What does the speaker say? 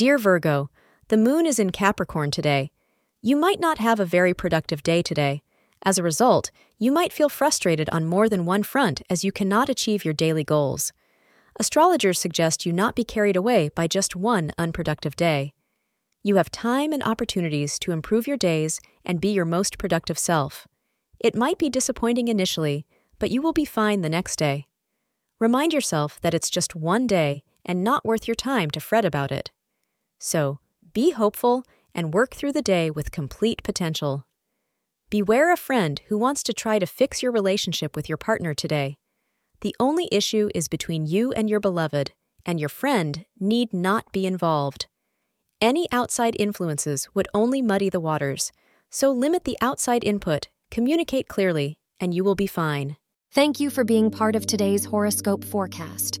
Dear Virgo, the moon is in Capricorn today. You might not have a very productive day today. As a result, you might feel frustrated on more than one front as you cannot achieve your daily goals. Astrologers suggest you not be carried away by just one unproductive day. You have time and opportunities to improve your days and be your most productive self. It might be disappointing initially, but you will be fine the next day. Remind yourself that it's just one day and not worth your time to fret about it. So, be hopeful and work through the day with complete potential. Beware a friend who wants to try to fix your relationship with your partner today. The only issue is between you and your beloved, and your friend need not be involved. Any outside influences would only muddy the waters, so limit the outside input, communicate clearly, and you will be fine. Thank you for being part of today's horoscope forecast.